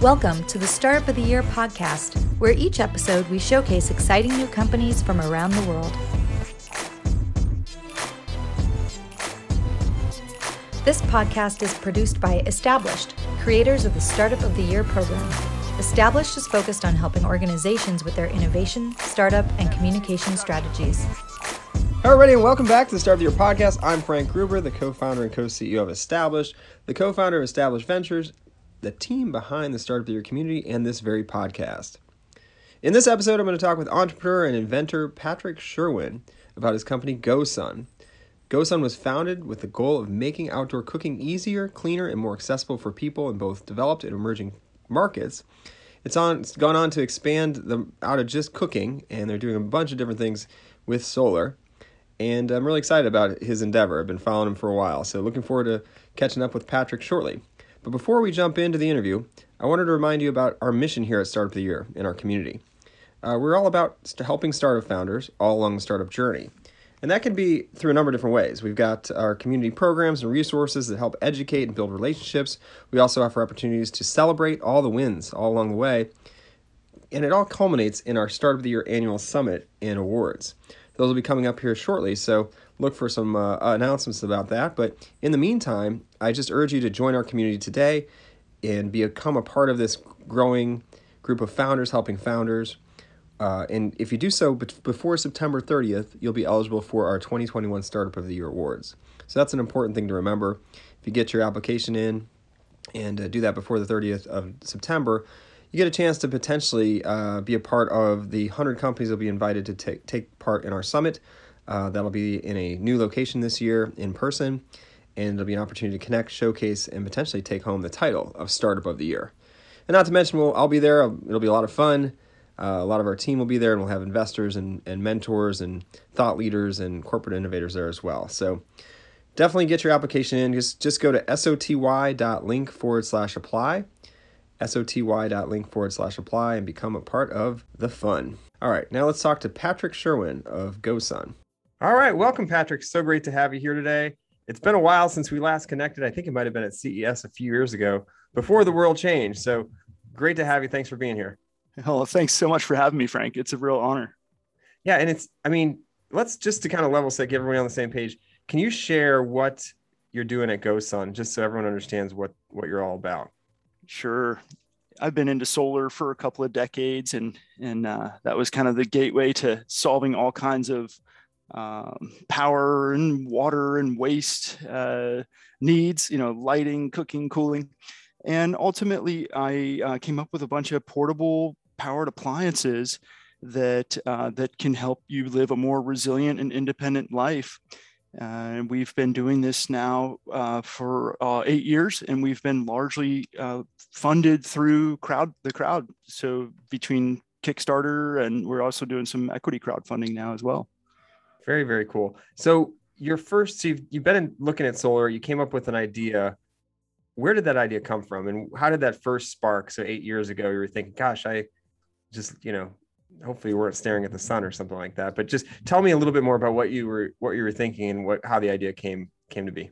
Welcome to the Startup of the Year podcast, where each episode we showcase exciting new companies from around the world. This podcast is produced by Established, creators of the Startup of the Year program. Established is focused on helping organizations with their innovation, startup, and communication strategies. Hi, everybody, and welcome back to the Start of the Year podcast. I'm Frank Gruber, the co founder and co CEO of Established, the co founder of Established Ventures, the team behind the Startup the community, and this very podcast. In this episode, I'm going to talk with entrepreneur and inventor Patrick Sherwin about his company GoSun. GoSun was founded with the goal of making outdoor cooking easier, cleaner, and more accessible for people in both developed and emerging markets. It's on it's gone on to expand the out of just cooking, and they're doing a bunch of different things with solar. And I'm really excited about his endeavor. I've been following him for a while, so looking forward to catching up with Patrick shortly. But before we jump into the interview, I wanted to remind you about our mission here at Startup of the Year in our community. Uh, we're all about helping startup founders all along the startup journey. And that can be through a number of different ways. We've got our community programs and resources that help educate and build relationships. We also offer opportunities to celebrate all the wins all along the way. And it all culminates in our Startup of the Year annual summit and awards. Those will be coming up here shortly, so look for some uh, announcements about that. But in the meantime, I just urge you to join our community today and become a part of this growing group of founders helping founders. Uh, and if you do so before September 30th, you'll be eligible for our 2021 Startup of the Year awards. So that's an important thing to remember. If you get your application in and uh, do that before the 30th of September, you get a chance to potentially uh, be a part of the 100 companies that will be invited to take, take part in our summit. Uh, that'll be in a new location this year in person, and it'll be an opportunity to connect, showcase, and potentially take home the title of Startup of the Year. And not to mention, we'll, I'll be there. It'll be a lot of fun. Uh, a lot of our team will be there, and we'll have investors and, and mentors and thought leaders and corporate innovators there as well. So definitely get your application in. Just, just go to soty.link forward slash apply, soty.link forward slash apply, and become a part of the fun. All right, now let's talk to Patrick Sherwin of GoSun. All right, welcome, Patrick. So great to have you here today. It's been a while since we last connected. I think it might have been at CES a few years ago before the world changed. So great to have you. Thanks for being here. Well, thanks so much for having me, Frank. It's a real honor. Yeah, and it's, I mean, let's just to kind of level set, get everyone on the same page. Can you share what you're doing at GoSun, just so everyone understands what what you're all about? Sure. I've been into solar for a couple of decades, and and uh, that was kind of the gateway to solving all kinds of um, power and water and waste uh, needs, you know, lighting, cooking, cooling. And ultimately, I uh, came up with a bunch of portable powered appliances that uh, that can help you live a more resilient and independent life. And we've been doing this now uh, for uh, eight years, and we've been largely uh, funded through crowd the crowd. So between Kickstarter and we're also doing some equity crowdfunding now as well. Very, very cool. So your first, so you've, you've been looking at solar, you came up with an idea. Where did that idea come from? And how did that first spark? So eight years ago, you were thinking, gosh, I just, you know, hopefully you weren't staring at the sun or something like that. But just tell me a little bit more about what you were, what you were thinking and what, how the idea came, came to be.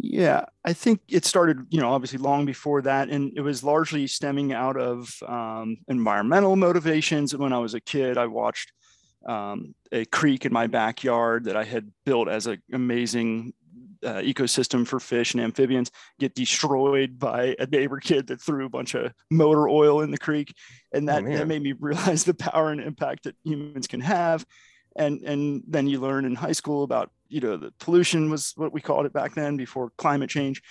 Yeah, I think it started, you know, obviously long before that. And it was largely stemming out of um, environmental motivations. When I was a kid, I watched um, a creek in my backyard that I had built as an amazing uh, ecosystem for fish and amphibians get destroyed by a neighbor kid that threw a bunch of motor oil in the creek. And that, oh, that made me realize the power and impact that humans can have. And, and then you learn in high school about, you know, the pollution was what we called it back then before climate change.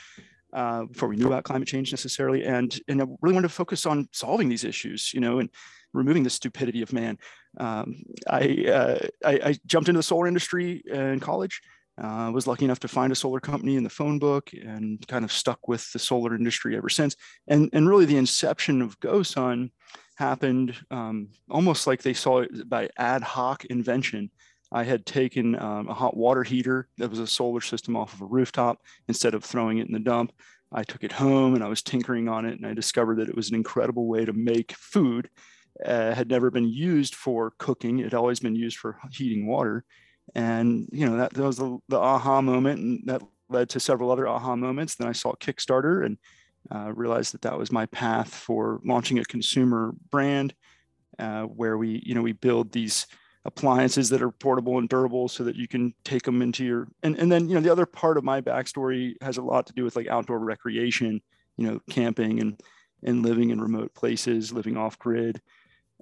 Uh, before we knew about climate change necessarily, and and I really wanted to focus on solving these issues, you know, and removing the stupidity of man. Um, I, uh, I, I jumped into the solar industry in college. Uh, was lucky enough to find a solar company in the phone book and kind of stuck with the solar industry ever since. And and really the inception of GoSun happened um, almost like they saw it by ad hoc invention. I had taken um, a hot water heater that was a solar system off of a rooftop instead of throwing it in the dump. I took it home and I was tinkering on it and I discovered that it was an incredible way to make food uh, had never been used for cooking. It had always been used for heating water. And, you know, that, that was the, the aha moment. And that led to several other aha moments. Then I saw Kickstarter and uh, realized that that was my path for launching a consumer brand uh, where we you know we build these appliances that are portable and durable so that you can take them into your and, and then you know the other part of my backstory has a lot to do with like outdoor recreation you know camping and and living in remote places living off grid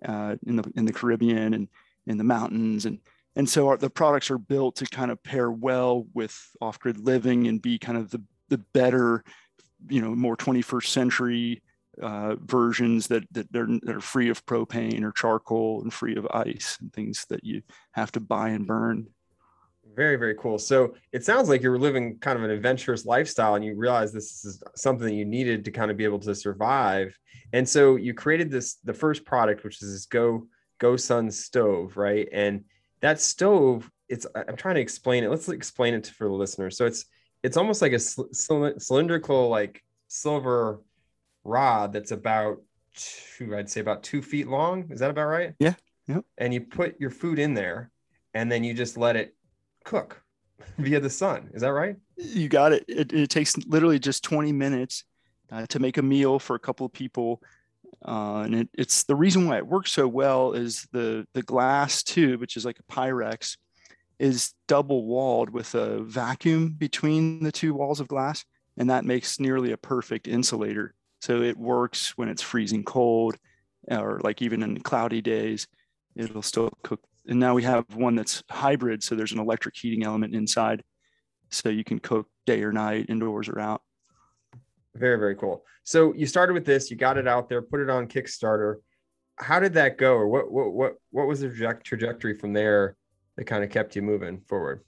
uh, in the in the caribbean and in the mountains and and so our, the products are built to kind of pair well with off grid living and be kind of the the better you know more 21st century uh, versions that that, are, that are free of propane or charcoal and free of ice and things that you have to buy and burn. Very very cool. So it sounds like you're living kind of an adventurous lifestyle, and you realize this is something that you needed to kind of be able to survive. And so you created this the first product, which is this Go Go Sun stove, right? And that stove, it's I'm trying to explain it. Let's explain it for the listeners. So it's it's almost like a cylindrical like silver rod that's about two, I'd say about two feet long. Is that about right? Yeah. Yep. And you put your food in there and then you just let it cook via the sun. Is that right? You got it. It, it takes literally just 20 minutes uh, to make a meal for a couple of people. Uh, and it, it's the reason why it works so well is the the glass tube, which is like a Pyrex, is double walled with a vacuum between the two walls of glass, and that makes nearly a perfect insulator. So it works when it's freezing cold or like even in cloudy days, it'll still cook. And now we have one that's hybrid. So there's an electric heating element inside. So you can cook day or night, indoors or out. Very, very cool. So you started with this, you got it out there, put it on Kickstarter. How did that go? Or what what what what was the trajectory from there that kind of kept you moving forward?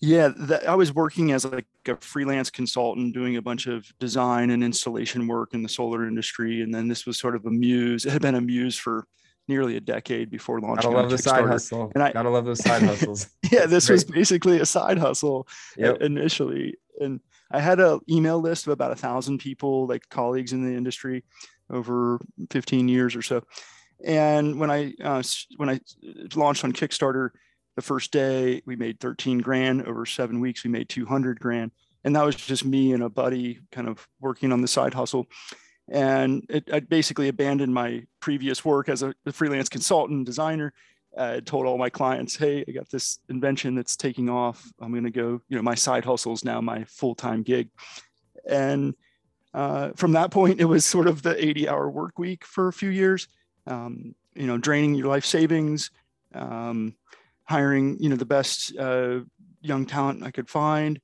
Yeah, that, I was working as like a freelance consultant doing a bunch of design and installation work in the solar industry. And then this was sort of a muse. It had been a muse for nearly a decade before launching. Gotta love the side hustle. And I gotta love those side hustles. yeah, this was basically a side hustle yep. initially. And I had an email list of about a thousand people, like colleagues in the industry over 15 years or so. And when I uh, when I launched on Kickstarter, the first day we made 13 grand. Over seven weeks we made 200 grand. And that was just me and a buddy kind of working on the side hustle. And it, i basically abandoned my previous work as a, freelance consultant designer I told all my clients, "Hey, I got this invention that's taking off. I'm going to go. You know, my side hustle is now my full-time gig." And uh, from that point, it was sort of the 80-hour work week for a few years. Um, you know, draining your life savings, um, hiring you know the best uh, young talent I could find,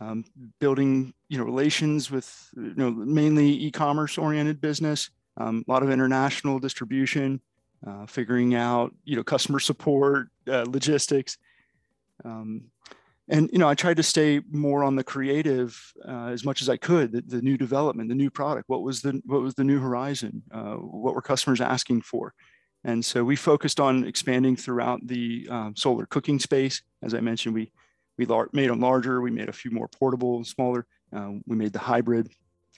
um, building you know relations with you know mainly e-commerce oriented business, um, a lot of international distribution, uh, figuring out you know customer support, uh, logistics. Um, and you know, I tried to stay more on the creative uh, as much as I could. The, the, new development, the new product. What was the what was the new horizon? Uh, what were customers asking for? And so we focused on expanding throughout the um, solar cooking space. As I mentioned, we we lar- made them larger. We made a few more portable, smaller. Um, we made the hybrid,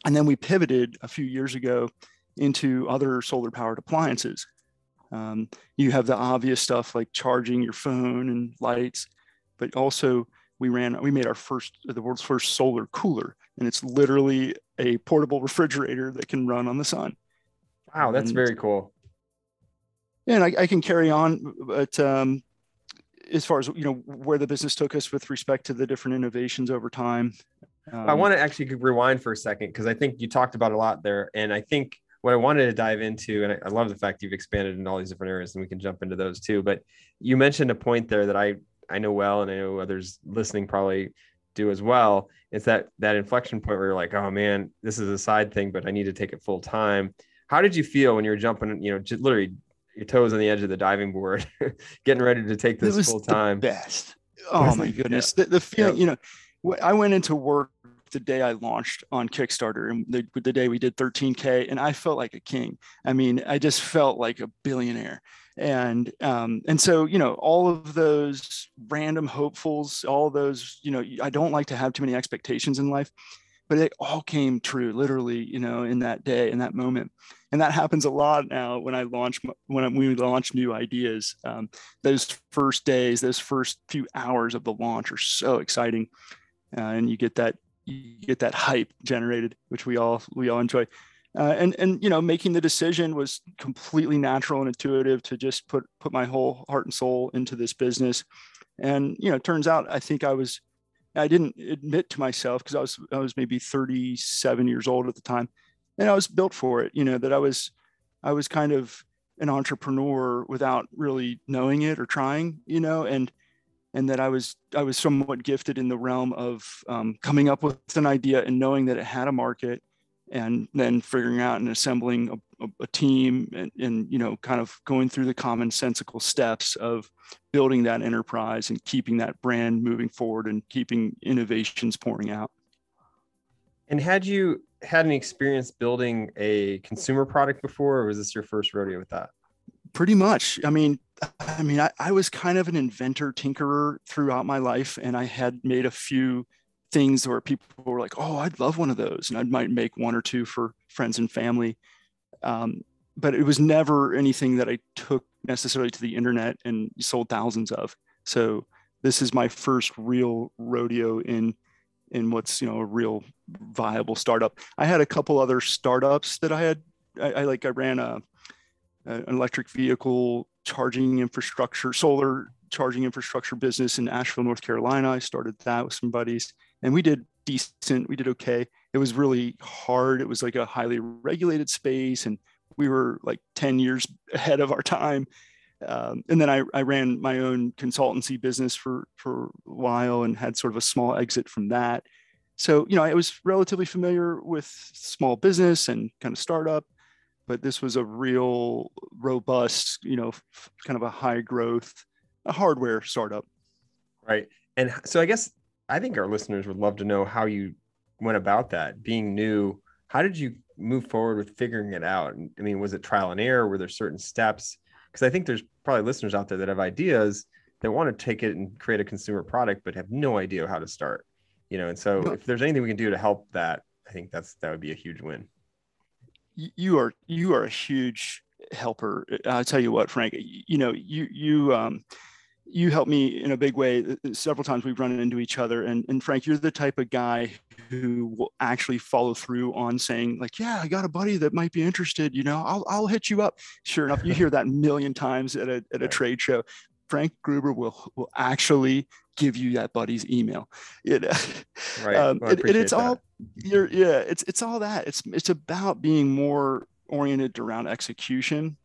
and then we pivoted a few years ago into other solar powered appliances. Um, you have the obvious stuff like charging your phone and lights, but also we ran we made our first the world's first solar cooler, and it's literally a portable refrigerator that can run on the sun. Wow, that's and, very cool and I, I, can carry on, but um, as far as you know, where the business took us with respect to the different innovations over time. Um, I want to actually rewind for a second because I think you talked about a lot there, and I think what I wanted to dive into, and I, I love the fact you've expanded in all these different areas, and we can jump into those too. But you mentioned a point there that I I know well, and I know others listening probably do as well. It's that that inflection point where you're like, oh man, this is a side thing, but I need to take it full time. How did you feel when you were jumping, you know, just literally your toes on the edge of the diving board, getting ready to take this full time. best. Oh my goodness. Yeah. The, the feeling, yeah. you know, I went into work the day I launched on Kickstarter and the, the day we did 13K, and I felt like a king. I mean, I just felt like a billionaire. And um, and so you know all of those random hopefuls, all those you know I don't like to have too many expectations in life, but it all came true literally you know in that day in that moment and that happens a lot now when i launch when we launch new ideas um, those first days those first few hours of the launch are so exciting uh, and you get that you get that hype generated, which we all we all enjoy. Uh, and and you know, making the decision was completely natural and intuitive to just put put my whole heart and soul into this business. And you know, turns out I think I was I didn't admit to myself because I was I was maybe 37 years old at the time, and I was built for it. You know that I was I was kind of an entrepreneur without really knowing it or trying. You know, and and that I was I was somewhat gifted in the realm of um, coming up with an idea and knowing that it had a market, and then figuring out and assembling a, a team and, and you know kind of going through the commonsensical steps of building that enterprise and keeping that brand moving forward and keeping innovations pouring out. And had you had any experience building a consumer product before, or was this your first rodeo with that? Pretty much. I mean, I mean, I, I was kind of an inventor, tinkerer throughout my life, and I had made a few things where people were like, "Oh, I'd love one of those," and I might make one or two for friends and family. Um, but it was never anything that I took necessarily to the internet and sold thousands of. So this is my first real rodeo in in what's you know a real viable startup. I had a couple other startups that I had. I, I like I ran a, an electric vehicle charging infrastructure, solar charging infrastructure business in Asheville, North Carolina. I started that with some buddies, and we did decent. We did okay. It was really hard. It was like a highly regulated space, and we were like 10 years ahead of our time. Um, and then I, I ran my own consultancy business for, for a while and had sort of a small exit from that. So, you know, I was relatively familiar with small business and kind of startup, but this was a real robust, you know, kind of a high growth, a hardware startup. Right. And so I guess I think our listeners would love to know how you went about that being new. How did you move forward with figuring it out? I mean, was it trial and error? Were there certain steps? Because I think there's probably listeners out there that have ideas that want to take it and create a consumer product, but have no idea how to start. You know, and so if there's anything we can do to help that, I think that's that would be a huge win. You are you are a huge helper. I'll tell you what, Frank. You know, you you um, you help me in a big way. Uh, several times we've run into each other, and and Frank, you're the type of guy who will actually follow through on saying like, yeah, I got a buddy that might be interested. You know, I'll I'll hit you up. Sure enough, you hear that a million times at a at a trade show. Frank Gruber will will actually give you that buddy's email. You know? Right. Um, well, it, it's that. all you're yeah. It's it's all that. It's it's about being more oriented around execution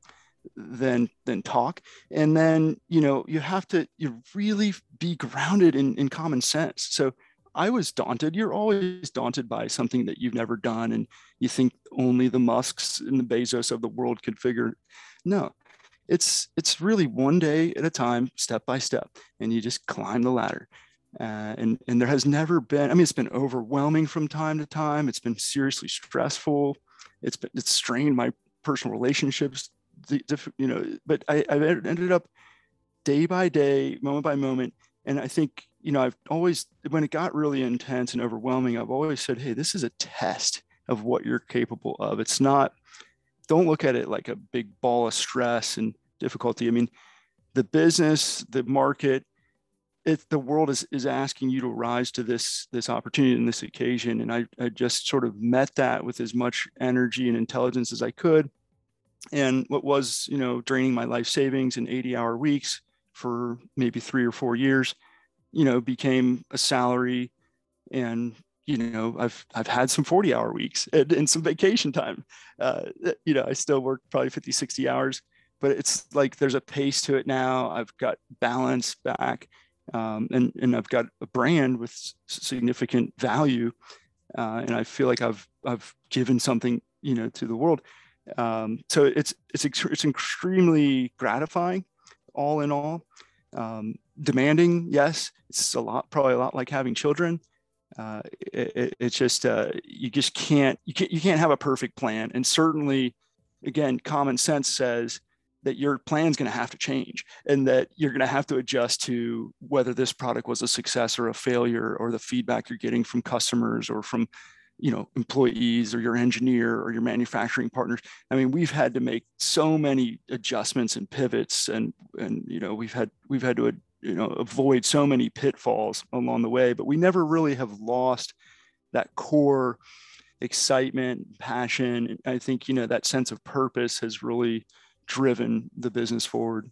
than than talk and then you know you have to you really be grounded in, in common sense so i was daunted you're always daunted by something that you've never done and you think only the musks and the bezos of the world could figure no it's it's really one day at a time step by step and you just climb the ladder uh, and and there has never been i mean it's been overwhelming from time to time it's been seriously stressful it's been it's strained my personal relationships the, you know, but I, I ended up day by day, moment by moment. And I think, you know, I've always, when it got really intense and overwhelming, I've always said, hey, this is a test of what you're capable of. It's not, don't look at it like a big ball of stress and difficulty. I mean, the business, the market, it, the world is, is asking you to rise to this this opportunity and this occasion and I, I just sort of met that with as much energy and intelligence as i could and what was you know draining my life savings in 80 hour weeks for maybe three or four years you know became a salary and you know i've i've had some 40 hour weeks and, and some vacation time uh, you know i still work probably 50 60 hours but it's like there's a pace to it now i've got balance back um, and and i've got a brand with significant value uh, and i feel like i've i've given something you know to the world um, so it's it's it's extremely gratifying, all in all. Um, demanding, yes, it's a lot, probably a lot like having children. Uh, it, it's just uh, you just can't you can't you can't have a perfect plan, and certainly, again, common sense says that your plan's going to have to change and that you're going to have to adjust to whether this product was a success or a failure or the feedback you're getting from customers or from you know employees or your engineer or your manufacturing partners. I mean we've had to make so many adjustments and pivots and and you know we've had we've had to you know avoid so many pitfalls along the way but we never really have lost that core excitement, passion. I think, you know, that sense of purpose has really driven the business forward.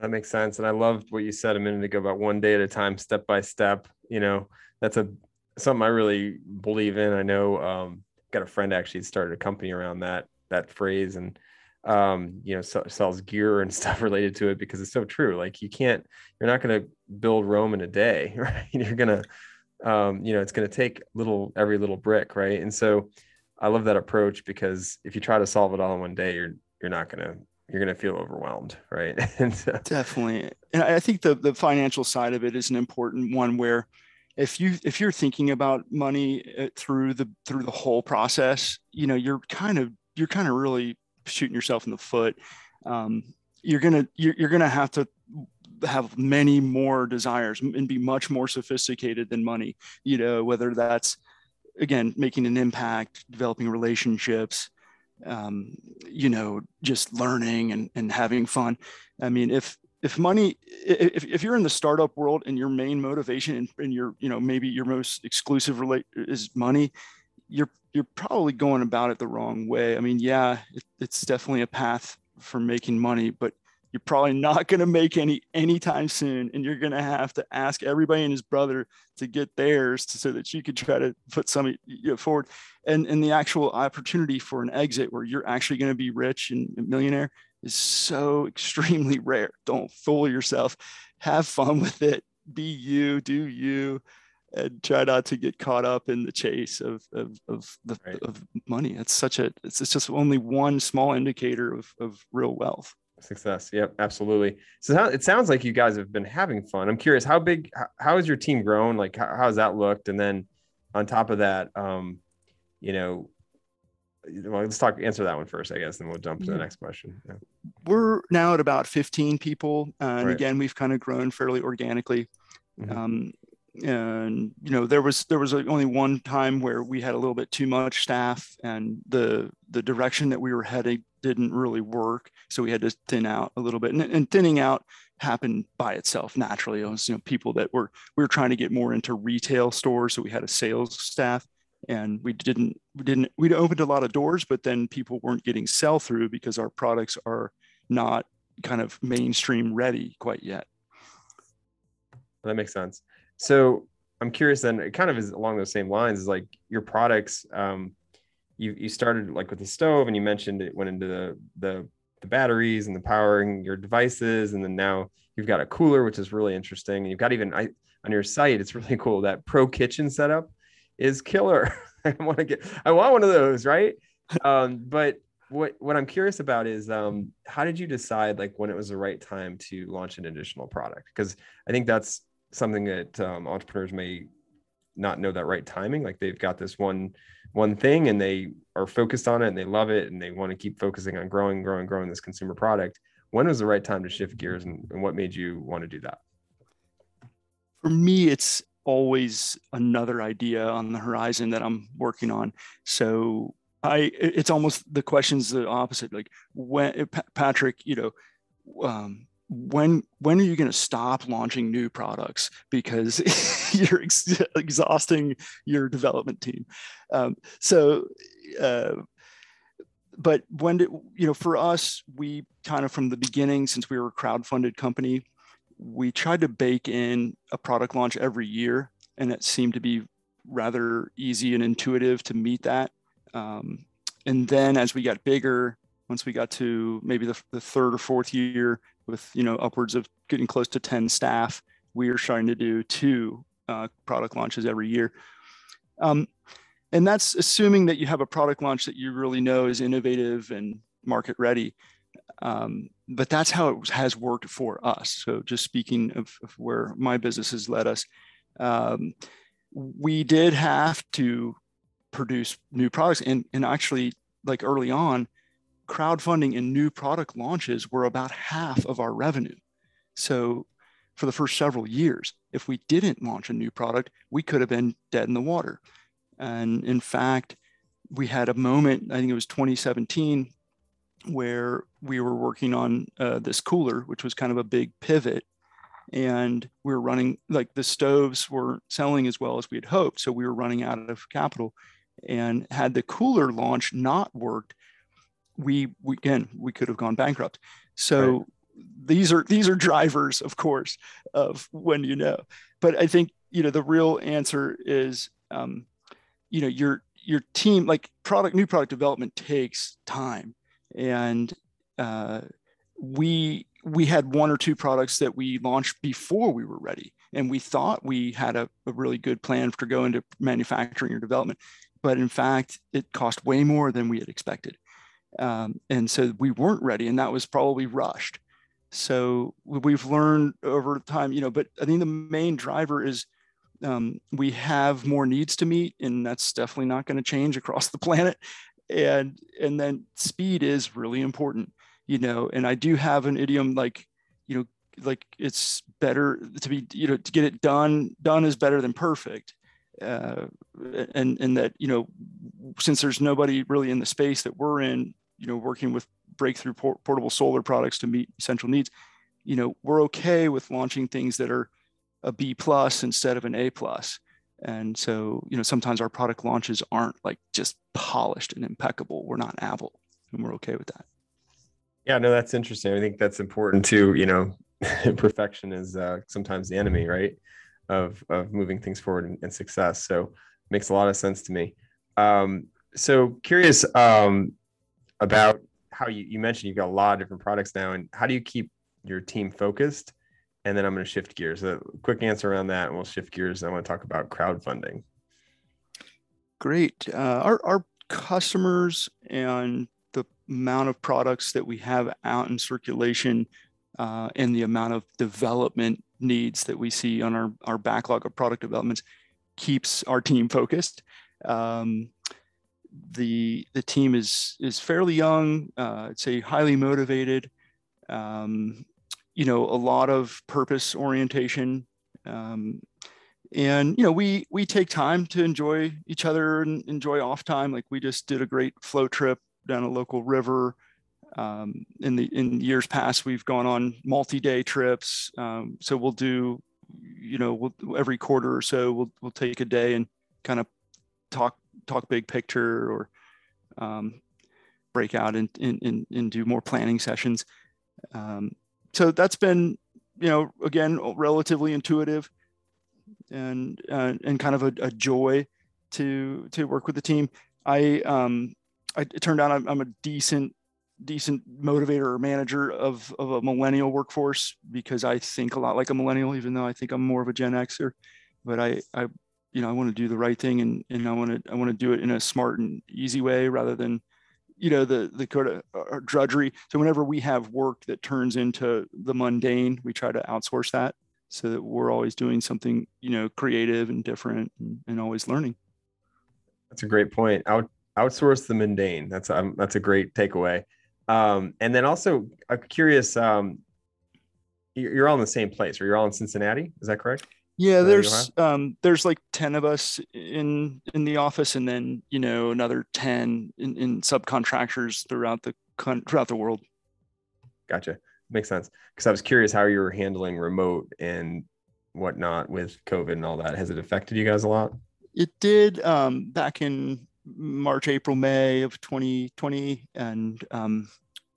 That makes sense. And I loved what you said a minute ago about one day at a time, step by step. You know, that's a something I really believe in. I know um got a friend actually started a company around that that phrase and um you know sells gear and stuff related to it because it's so true like you can't you're not going to build rome in a day right you're going to um, you know, it's going to take little every little brick, right? And so I love that approach because if you try to solve it all in one day, you're you're not going to you're going to feel overwhelmed, right? and so, Definitely. And I think the the financial side of it is an important one where if you if you're thinking about money uh, through the through the whole process, you know, you're kind of you're kind of really shooting yourself in the foot. Um, you're gonna you're, you're gonna have to have many more desires and be much more sophisticated than money you know whether that's again making an impact developing relationships um, you know just learning and, and having fun i mean if if money if, if you're in the startup world and your main motivation and, and your you know maybe your most exclusive relate is money you're you're probably going about it the wrong way. I mean yeah it, it's definitely a path for making money but you're probably not going to make any anytime soon and you're going to have to ask everybody and his brother to get theirs to, so that you could try to put some forward. And and the actual opportunity for an exit where you're actually going to be rich and a millionaire is so extremely rare. Don't fool yourself. Have fun with it. Be you do you and try not to get caught up in the chase of of, of the right. of money it's such a it's, it's just only one small indicator of, of real wealth success. Yep, absolutely. So it sounds like you guys have been having fun. I'm curious, how big, how, how has your team grown? Like, how, how has that looked? And then on top of that, um, you know, well, let's talk, answer that one first, I guess, and we'll jump to the next question. Yeah. We're now at about 15 people. Uh, and right. again, we've kind of grown fairly organically. Mm-hmm. Um, and you know there was there was only one time where we had a little bit too much staff and the the direction that we were heading didn't really work. So we had to thin out a little bit. And, and thinning out happened by itself naturally. It was you know people that were we were trying to get more into retail stores. So we had a sales staff and we didn't we didn't we opened a lot of doors but then people weren't getting sell through because our products are not kind of mainstream ready quite yet. That makes sense so I'm curious then, it kind of is along those same lines is like your products, um, you, you started like with the stove and you mentioned it went into the, the, the batteries and the powering your devices. And then now you've got a cooler, which is really interesting. And you've got even I, on your site, it's really cool. That pro kitchen setup is killer. I want to get, I want one of those. Right. Um, but what, what I'm curious about is, um, how did you decide like when it was the right time to launch an additional product? Cause I think that's something that um, entrepreneurs may not know that right timing like they've got this one one thing and they are focused on it and they love it and they want to keep focusing on growing growing growing this consumer product. When was the right time to shift gears and, and what made you want to do that? For me it's always another idea on the horizon that i'm working on. So i it's almost the question's the opposite like when patrick you know um, when when are you going to stop launching new products? Because you're ex- exhausting your development team. Um, so uh, but when did you know for us we kind of from the beginning since we were a crowd-funded company we tried to bake in a product launch every year and it seemed to be rather easy and intuitive to meet that. Um, and then as we got bigger once we got to maybe the, the third or fourth year with you know upwards of getting close to 10 staff we are trying to do two uh, product launches every year. Um, and that's assuming that you have a product launch that you really know is innovative and market ready. Um, but that's how it has worked for us. So just speaking of, of where my business has led us um, we did have to produce new products. And, and actually like early on crowdfunding and new product launches were about half of our revenue. So for the first several years, if we didn't launch a new product, we could have been dead in the water. And in fact, we had a moment, I think it was 2017, where we were working on uh, this cooler, which was kind of a big pivot. and we were running like the stoves were selling as well as we had hoped so we were running out of capital and had the cooler launch not worked we, we again we could have gone bankrupt. So right. these are these are drivers of course of when you know. But i think you know the real answer is um, you know your your team like product new product development takes time. And uh, we we had one or two products that we launched before we were ready. And we thought we had a, a really good plan to go into manufacturing or development. But in fact it cost way more than we had expected um, and so we weren't ready and that was probably rushed. So we've learned over time you know but i think the main driver is um, we have more needs to meet and that's definitely not going to change across the planet. And and then speed is really important you know and i do have an idiom like you know like it's better to be you know to get it done done is better than perfect. Uh, and and that you know since there's nobody really in the space that we're in you know working with breakthrough port- portable solar products to meet essential needs you know we're okay with launching things that are a b plus instead of an a plus and so you know sometimes our product launches aren't like just polished and impeccable we're not apple and we're okay with that yeah, no, that's interesting. I think that's important too. You know, perfection is uh, sometimes the enemy, right? Of of moving things forward and, and success. So makes a lot of sense to me. Um, so curious um, about how you, you mentioned you've got a lot of different products now, and how do you keep your team focused? And then I'm going to shift gears. A quick answer around that, and we'll shift gears. I want to talk about crowdfunding. Great. Uh, our our customers and the amount of products that we have out in circulation uh, and the amount of development needs that we see on our, our backlog of product developments keeps our team focused. Um, the the team is is fairly young. Uh, I'd say highly motivated. Um, you know, a lot of purpose orientation. Um, and you know, we we take time to enjoy each other and enjoy off time. Like we just did a great float trip down a local river. Um, in the in years past, we've gone on multi-day trips. Um, so we'll do, you know, we'll, every quarter or so, we'll we'll take a day and kind of talk talk big picture or um, break out and, and, and, do more planning sessions. Um, so that's been, you know, again, relatively intuitive and, uh, and kind of a, a, joy to, to work with the team. I, um, I, it turned out I'm, I'm a decent decent motivator or manager of, of a millennial workforce because I think a lot like a millennial, even though I think I'm more of a Gen Xer. But I, I, you know, I want to do the right thing and and I want to I want to do it in a smart and easy way rather than, you know, the the kind of uh, drudgery. So whenever we have work that turns into the mundane, we try to outsource that so that we're always doing something, you know, creative and different and, and always learning. That's a great point. Out outsource the mundane. That's um, that's a great takeaway. Um, and then also, I'm curious. Um, you're all in the same place, or you're all in Cincinnati. Is that correct? Yeah, there's um, there's like ten of us in in the office, and then you know another ten in, in subcontractors throughout the throughout the world. Gotcha, makes sense. Because I was curious how you were handling remote and whatnot with COVID and all that. Has it affected you guys a lot? It did um, back in March, April, May of 2020, and um,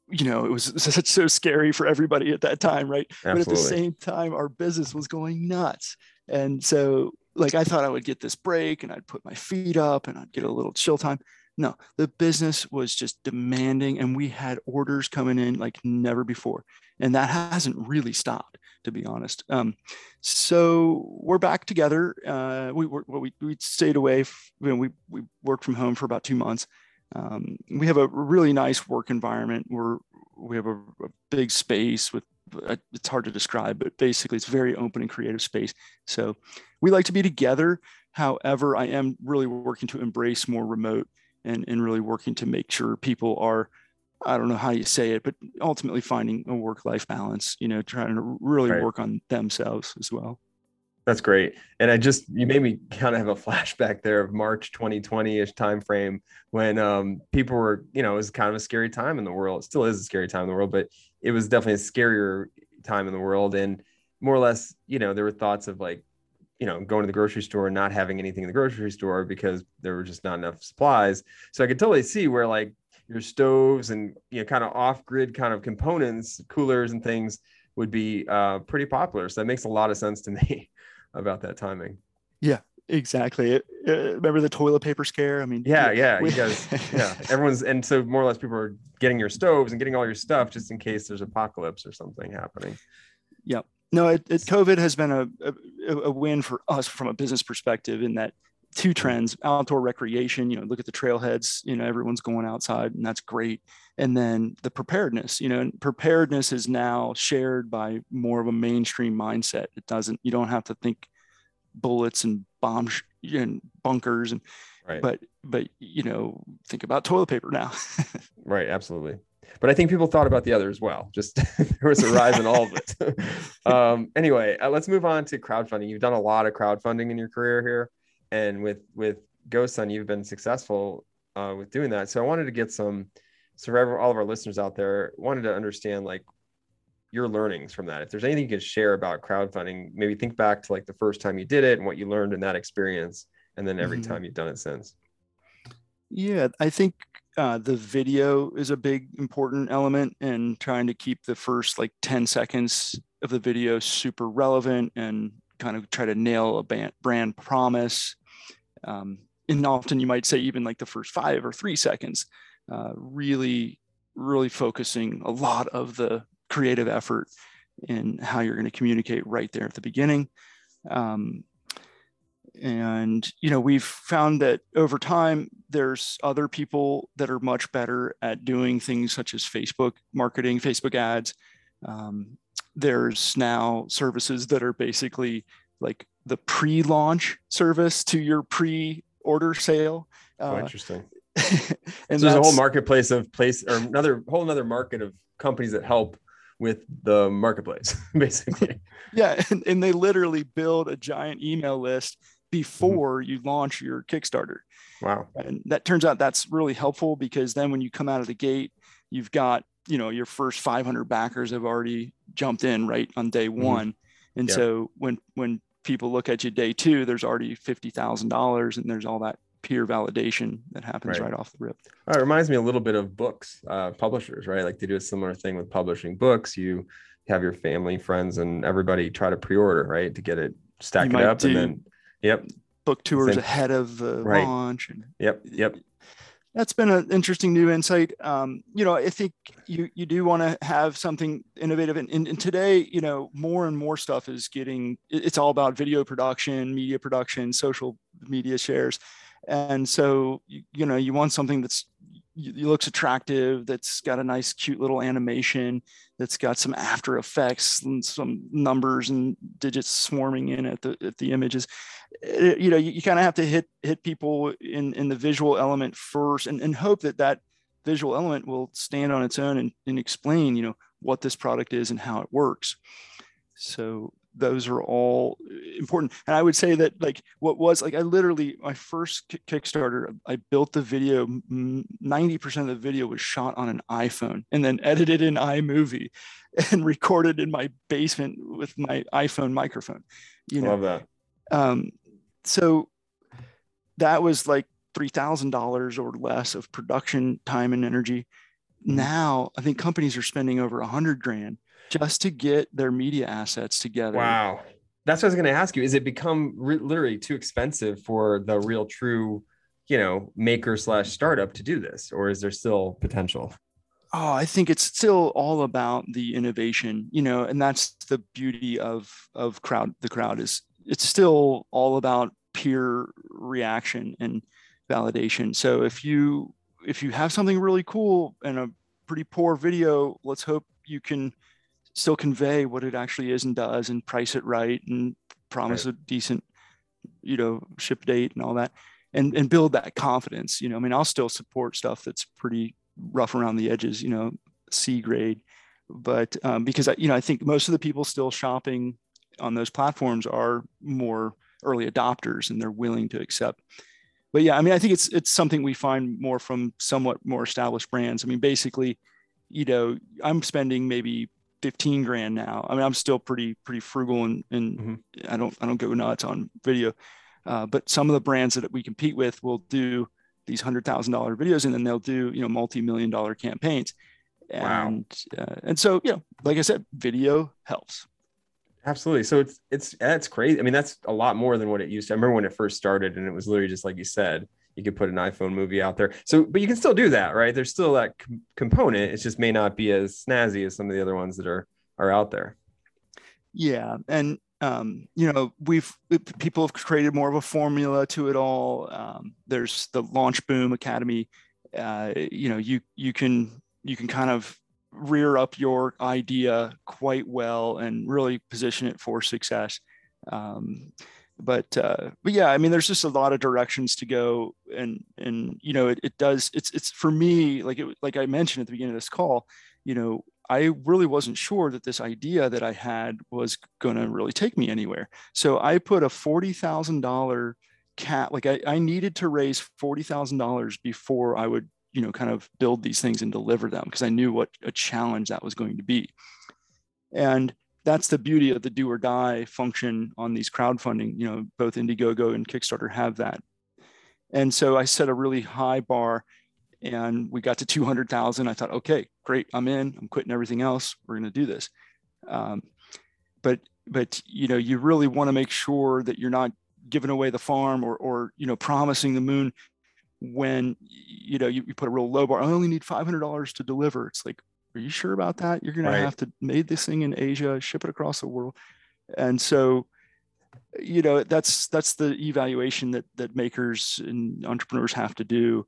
you know it was such so scary for everybody at that time, right? Absolutely. But at the same time, our business was going nuts, and so like I thought I would get this break and I'd put my feet up and I'd get a little chill time. No, the business was just demanding, and we had orders coming in like never before, and that hasn't really stopped to be honest. Um, so we're back together. Uh, we were we, we stayed away. F- you know, we we worked from home for about two months. Um, we have a really nice work environment. We're we have a, a big space with uh, it's hard to describe, but basically it's very open and creative space. So we like to be together. However, I am really working to embrace more remote and, and really working to make sure people are I don't know how you say it, but ultimately finding a work life balance, you know, trying to really right. work on themselves as well. That's great. And I just you made me kind of have a flashback there of March 2020-ish time frame when um, people were, you know, it was kind of a scary time in the world. It still is a scary time in the world, but it was definitely a scarier time in the world. And more or less, you know, there were thoughts of like, you know, going to the grocery store and not having anything in the grocery store because there were just not enough supplies. So I could totally see where like your stoves and you know kind of off-grid kind of components, coolers and things would be uh, pretty popular. So that makes a lot of sense to me about that timing. Yeah, exactly. Uh, remember the toilet paper scare? I mean, yeah, yeah, we, you guys, yeah, everyone's, and so more or less people are getting your stoves and getting all your stuff just in case there's apocalypse or something happening. Yep. No, it, it COVID has been a, a, a win for us from a business perspective in that two trends outdoor recreation you know look at the trailheads you know everyone's going outside and that's great and then the preparedness you know and preparedness is now shared by more of a mainstream mindset. It doesn't you don't have to think bullets and bombs and bunkers and right. but but you know think about toilet paper now. Right absolutely. But i think people thought about the other as well. Just there was a rise in all of it. Um anyway uh, let's move on to crowdfunding. You've done a lot of crowdfunding in your career here and with with GoSun, you've been successful uh, with doing that. So I wanted to get some, so for all of our listeners out there, wanted to understand like your learnings from that. If there's anything you can share about crowdfunding, maybe think back to like the first time you did it and what you learned in that experience, and then every mm-hmm. time you've done it since. Yeah, I think uh, the video is a big important element and trying to keep the first like 10 seconds of the video super relevant and kind of try to nail a band, brand promise. Um, and often you might say even like the first five or three seconds, uh, really, really focusing a lot of the creative effort in how you're going to communicate right there at the beginning. Um, and you know we've found that over time there's other people that are much better at doing things such as facebook marketing facebook ads um, there's now services that are basically like the pre-launch service to your pre-order sale. Oh, uh, interesting. and so there's a whole marketplace of place or another whole another market of companies that help with the marketplace, basically. yeah, and, and they literally build a giant email list before mm-hmm. you launch your Kickstarter. Wow. And that turns out that's really helpful because then when you come out of the gate, you've got, you know, your first 500 backers have already jumped in right on day mm-hmm. one. And so when when people look at you day two, there's already fifty thousand dollars, and there's all that peer validation that happens right, right off the rip. It reminds me a little bit of books, uh, publishers, right? Like they do a similar thing with publishing books. You have your family, friends, and everybody try to pre-order, right, to get it stack you it up, and then yep, book tours Same. ahead of the right. launch. And, yep, yep that's been an interesting new insight. Um, you know, I think you you do want to have something innovative, and, and, and, today, you know, more and more stuff is getting. It's all about video production, media production, social media shares, and so you, you know, you want something that's looks attractive that's got a nice cute little animation that's got some after effects and some numbers and digits swarming in at the at the images. It, eh, you know you, you kind of have to hit hit people in in the visual element first and, and hope that that visual element will stand on its own and, and explain you know what this product is and how it works. So those are all important. And i would say that like what was like i literally my first kickstarter i built the video 90% of the video was shot on an iphone and then edited in imovie and recorded in my basement with my iphone microphone you know? Love that. Um, so that was like $3000 or less of production time and energy. Mm-hmm. now i think companies are spending over a hundred grand just to get their media assets together. Wow. That's what I was going to ask you. Is it become re- literally too expensive for the real true, you know, maker slash startup to do this, or is there still potential? Oh, I think it's still all about the innovation, you know, and that's the beauty of of crowd. The crowd is it's still all about peer reaction and validation. So if you if you have something really cool and a pretty poor video, let's hope you can still convey what it actually is and does and price it right and promise right. a decent you know ship date and all that and and build that confidence you know i mean i'll still support stuff that's pretty rough around the edges you know c grade. But um, because I, you know i think most of the people still shopping on those platforms are more early adopters and they're willing to accept. But yeah i mean i think it's it's something we find more from somewhat more established brands. I mean basically you know i'm spending maybe 15 grand now. I mean, I'm still pretty pretty frugal and and mm-hmm. I don't I don't go nuts on video. Uh, but some of the brands that we compete with will do these hundred thousand dollar videos, and then they'll do you know multi million dollar campaigns. And wow. uh, and so you know, like I said, video helps. Absolutely. So it's it's that's crazy. I mean, that's a lot more than what it used to. I remember when it first started, and it was literally just like you said, you could put an iPhone movie out there. So, but you can still do that, right? There's still that com- component. It just may not be as snazzy as some of the other ones that are are out there. Yeah, and um, you know, we've people have created more of a formula to it all. Um, there's the LaunchBoom Academy. Uh, you know, you you can you can kind of rear up your idea quite well and really position it for success. Um, but uh, but yeah, I mean, there's just a lot of directions to go, and and you know, it, it does. It's it's for me like it like I mentioned at the beginning of this call. You know, I really wasn't sure that this idea that I had was going to really take me anywhere. So I put a forty thousand dollar cap. Like I, I needed to raise forty thousand dollars before I would you know kind of build these things and deliver them because I knew what a challenge that was going to be. And that's the beauty of the do or die function on these crowdfunding. You know, both Indiegogo and Kickstarter have that. And so I set a really high bar and we got to 200,000. I thought, okay, great, I'm in, I'm quitting everything else. We're going to do this. Um, but, but, you know, you really want to make sure that you're not giving away the farm or, or, you know, promising the moon when, you know, you, you put a real low bar. I only need $500 to deliver. It's like, are you sure about that? You're going right. to have to made this thing in Asia, ship it across the world. And so, you know, that's, that's the evaluation that, that makers and entrepreneurs have to do.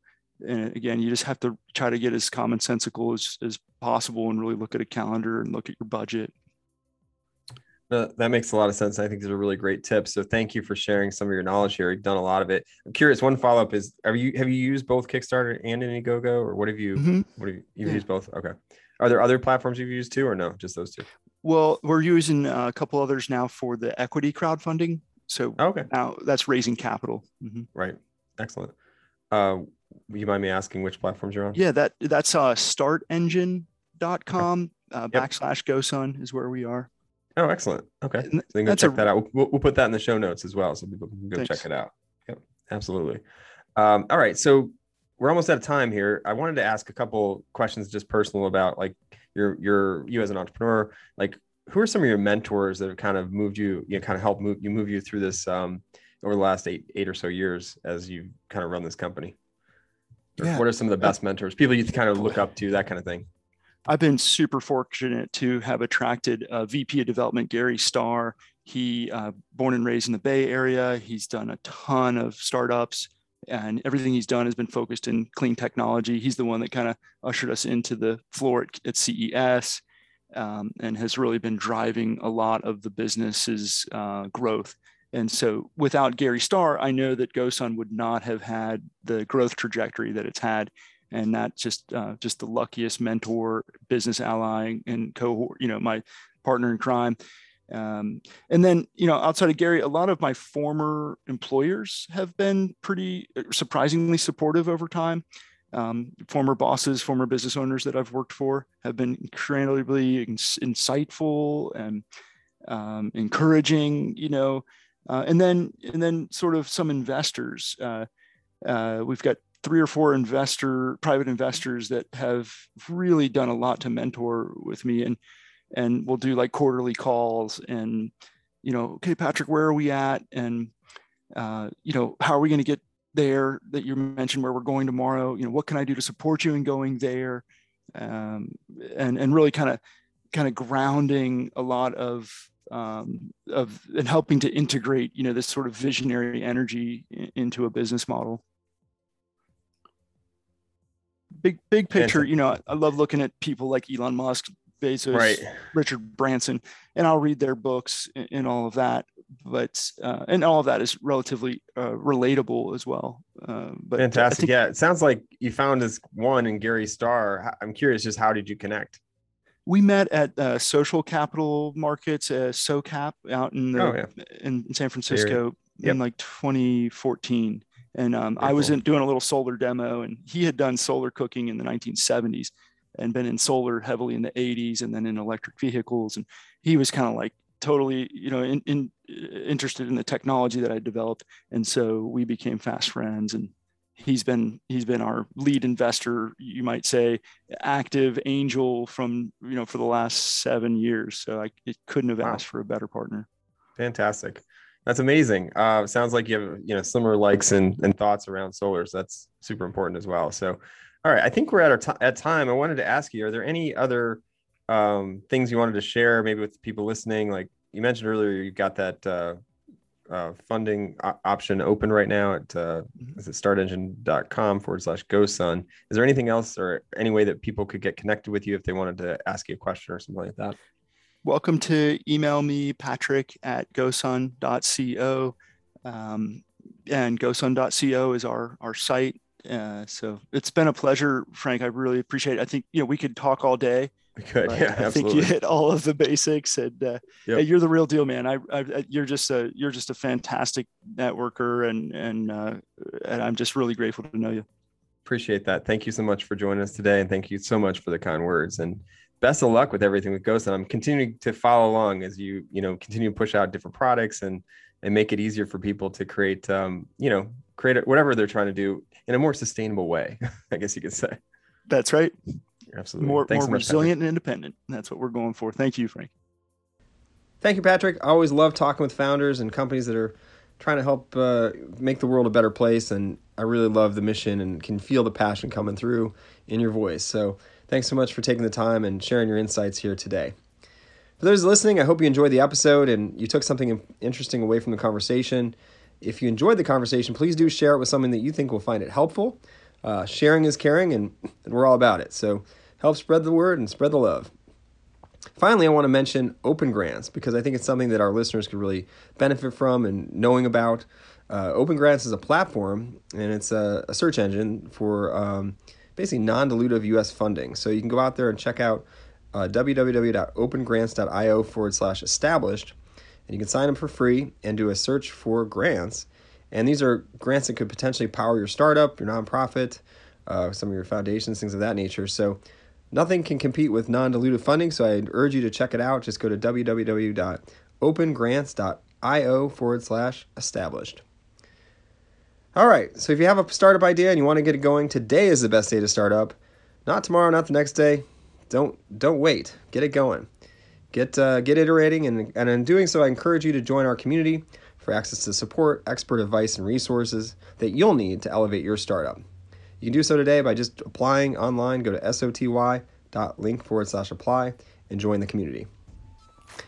And again, you just have to try to get as commonsensical as, as possible and really look at a calendar and look at your budget. No, that makes a lot of sense. I think these are really great tips. So thank you for sharing some of your knowledge here. You've done a lot of it. I'm curious. One follow up is: Have you have you used both Kickstarter and Indiegogo, or what have you? Mm-hmm. What have you? You've yeah. used both. Okay. Are there other platforms you've used too, or no? Just those two? Well, we're using a couple others now for the equity crowdfunding. So okay, now that's raising capital. Mm-hmm. Right. Excellent. Uh, you mind me asking which platforms you're on? Yeah, that that's uh, startengine.com uh, yep. backslash GoSun is where we are. Oh, excellent. Okay, so you can check a, that out. We'll, we'll, put that in the show notes as well, so people can go thanks. check it out. Yep, absolutely. Um, all right, so we're almost out of time here. I wanted to ask a couple questions, just personal about like your your you as an entrepreneur. Like, who are some of your mentors that have kind of moved you, you know, kind of helped move you move you through this um, over the last eight eight or so years as you kind of run this company? Yeah. What are some of the best mentors, people you kind of look up to, that kind of thing? I've been super fortunate to have attracted a VP of development, Gary Starr. He uh, born and raised in the Bay Area. He's done a ton of startups and everything he's done has been focused in clean technology. He's the one that kind of ushered us into the floor at, at CES um, and has really been driving a lot of the business's uh, growth. And so without Gary Starr, I know that GoSun would not have had the growth trajectory that it's had. And that's just uh, just the luckiest mentor, business ally, and cohort, you know, my partner in crime um, and then, you know, outside of Gary, a lot of my former employers have been pretty uh, surprisingly supportive over time. Um, former bosses, former business owners that I've worked for have been incredibly insightful and um, encouraging, you know, uh, and then and then sort of some investors. Uh, uh, we've got three or four investor private investors that have really done a lot to mentor with me and and we'll do like quarterly calls and you know okay patrick where are we at? And uh, you know how are we going to get there that you mentioned where we're going tomorrow? You know what can i do to support you in going there? Um, and and really kind of kind of grounding a lot of um, of and helping to integrate you know this sort of visionary energy into a business model. Big big picture you know i love looking at people like elon musk Bezos, right. Richard Branson, and I'll read their books and, and all of that. But uh, and all of that is relatively uh, relatable as well. Uh, but fantastic, think, yeah. It sounds like you found this one in Gary Starr. I'm curious, just how did you connect? We met at uh, Social Capital Markets, uh, SoCap, out in the, oh, yeah. in, San Francisco yep. in like 2014. And um, I was in, doing a little solar demo, and he had done solar cooking in the 1970s and been in solar heavily in the 80s and then in electric vehicles. And he was kind of like totally, you know, in, in, interested in the technology that I developed. And so we became fast friends and he's been he's been our lead investor you might say active angel from you know for the last seven years. So i couldn't have asked for a better partner. Fantastic. That's amazing. Uh, sounds like you have you know similar likes and, and thoughts around solar. So that's super important as well. So all right, I think we're at our t- at time. I wanted to ask you: Are there any other um, things you wanted to share, maybe with people listening? Like you mentioned earlier, you've got that uh, uh, funding option open right now at uh, mm-hmm. is it startengine.com forward slash GoSun. Is there anything else or any way that people could get connected with you if they wanted to ask you a question or something like that? Welcome to email me, Patrick at gosun.co. Um, and gosun.co is our, our site. Uh, so it's been a pleasure, Frank. I really appreciate it. I think you know we could talk all day. We could, yeah. I think you hit all of the basics, and uh, yep. you're the real deal, man. I, I, you're just a you're just a fantastic networker, and and uh, and I'm just really grateful to know you. Appreciate that. Thank you so much for joining us today, and thank you so much for the kind words. And best of luck with everything with GoSun. And I'm continuing to follow along as you you know continue to push out different products and and make it easier for people to create um, you know create whatever they're trying to do in a more sustainable way, I guess you could say. That's right. You're absolutely more, Thanks more so resilient and independent. That's what we're going for. Thank you, Frank. Thank you, Patrick. I always love talking with founders and companies that are trying to help uh, make the world a better place. And I really love the mission and can feel the passion coming through in your voice. So thanks so much for taking the time and sharing your insights here today. For those listening, I hope you enjoyed the episode and you took something interesting away from the conversation. If you enjoyed the conversation, please do share it with someone that you think will find it helpful. Uh, sharing is caring, and, and we're all about it. So help spread the word and spread the love. Finally, I want to mention Open Grants because I think it's something that our listeners could really benefit from and knowing about. Uh, Open Grants is a platform and it's a, a search engine for um, basically non dilutive US funding. So you can go out there and check out uh, www.opengrants.io forward slash established and you can sign up for free and do a search for grants. And these are grants that could potentially power your startup, your nonprofit, uh, some of your foundations, things of that nature. So nothing can compete with non-dilutive funding. So I urge you to check it out. Just go to www.opengrants.io forward slash established. All right. So if you have a startup idea and you want to get it going, today is the best day to start up. Not tomorrow, not the next day. Don't don't wait. Get it going get uh, get iterating, and, and in doing so, I encourage you to join our community for access to support, expert advice, and resources that you'll need to elevate your startup. You can do so today by just applying online. Go to soty.link forward slash apply and join the community.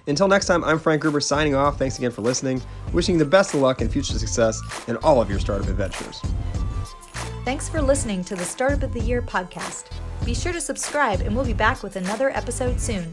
Until next time, I'm Frank Gruber signing off. Thanks again for listening. Wishing you the best of luck and future success in all of your startup adventures. Thanks for listening to the Startup of the Year podcast. Be sure to subscribe, and we'll be back with another episode soon.